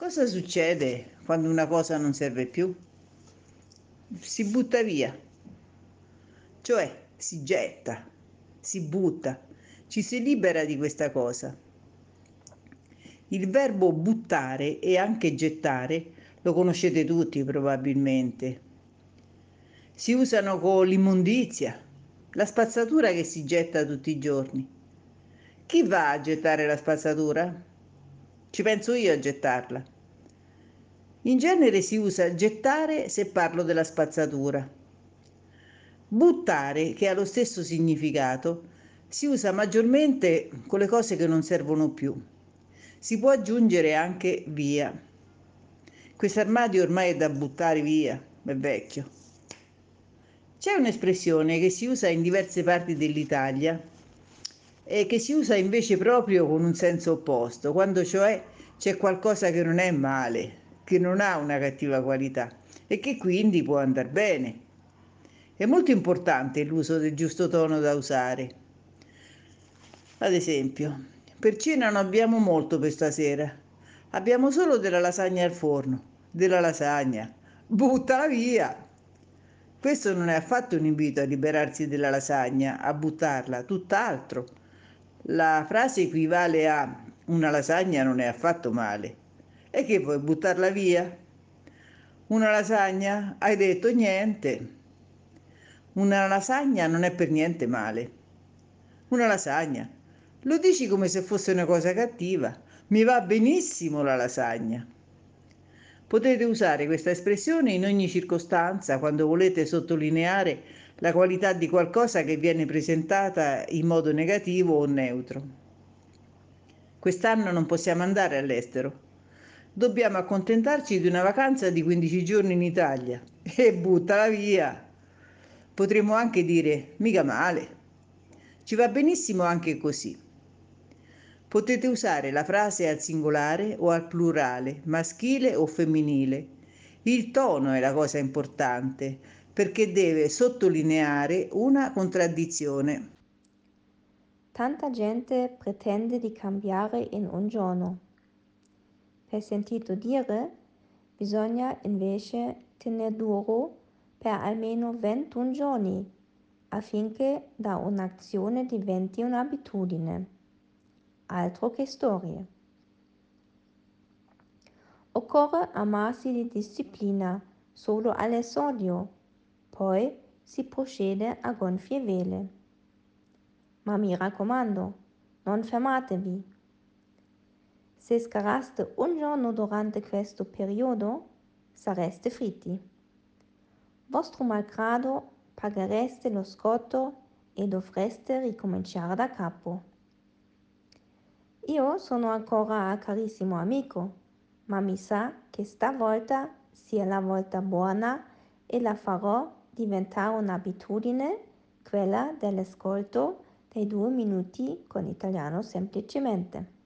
Cosa succede quando una cosa non serve più? Si butta via, cioè si getta, si butta, ci si libera di questa cosa. Il verbo buttare e anche gettare lo conoscete tutti probabilmente. Si usano con l'immondizia, la spazzatura che si getta tutti i giorni. Chi va a gettare la spazzatura? Ci penso io a gettarla. In genere si usa gettare se parlo della spazzatura. Buttare, che ha lo stesso significato, si usa maggiormente con le cose che non servono più. Si può aggiungere anche via. Questo armadio ormai è da buttare via, è vecchio. C'è un'espressione che si usa in diverse parti dell'Italia e che si usa invece proprio con un senso opposto, quando cioè c'è qualcosa che non è male, che non ha una cattiva qualità e che quindi può andare bene. È molto importante l'uso del giusto tono da usare. Ad esempio, per cena non abbiamo molto per stasera. Abbiamo solo della lasagna al forno. Della lasagna. Buttala via! Questo non è affatto un invito a liberarsi della lasagna, a buttarla, tutt'altro la frase equivale a una lasagna non è affatto male. E che vuoi buttarla via? Una lasagna? Hai detto niente. Una lasagna non è per niente male. Una lasagna. Lo dici come se fosse una cosa cattiva. Mi va benissimo la lasagna. Potete usare questa espressione in ogni circostanza quando volete sottolineare la qualità di qualcosa che viene presentata in modo negativo o neutro. Quest'anno non possiamo andare all'estero. Dobbiamo accontentarci di una vacanza di 15 giorni in Italia e buttala via. Potremmo anche dire mica male. Ci va benissimo anche così. Potete usare la frase al singolare o al plurale, maschile o femminile. Il tono è la cosa importante perché deve sottolineare una contraddizione. Tanta gente pretende di cambiare in un giorno. Per sentito dire, bisogna invece tenere duro per almeno 21 giorni affinché da un'azione diventi un'abitudine altro che storie. Occorre amarsi di disciplina solo all'esordio, poi si procede a gonfie vele. Ma mi raccomando, non fermatevi. Se scaraste un giorno durante questo periodo, sareste fritti. Vostro malgrado paghereste lo scotto e dovreste ricominciare da capo. Io sono ancora carissimo amico, ma mi sa che stavolta sia la volta buona e la farò diventare un'abitudine, quella dell'ascolto dei due minuti con italiano semplicemente.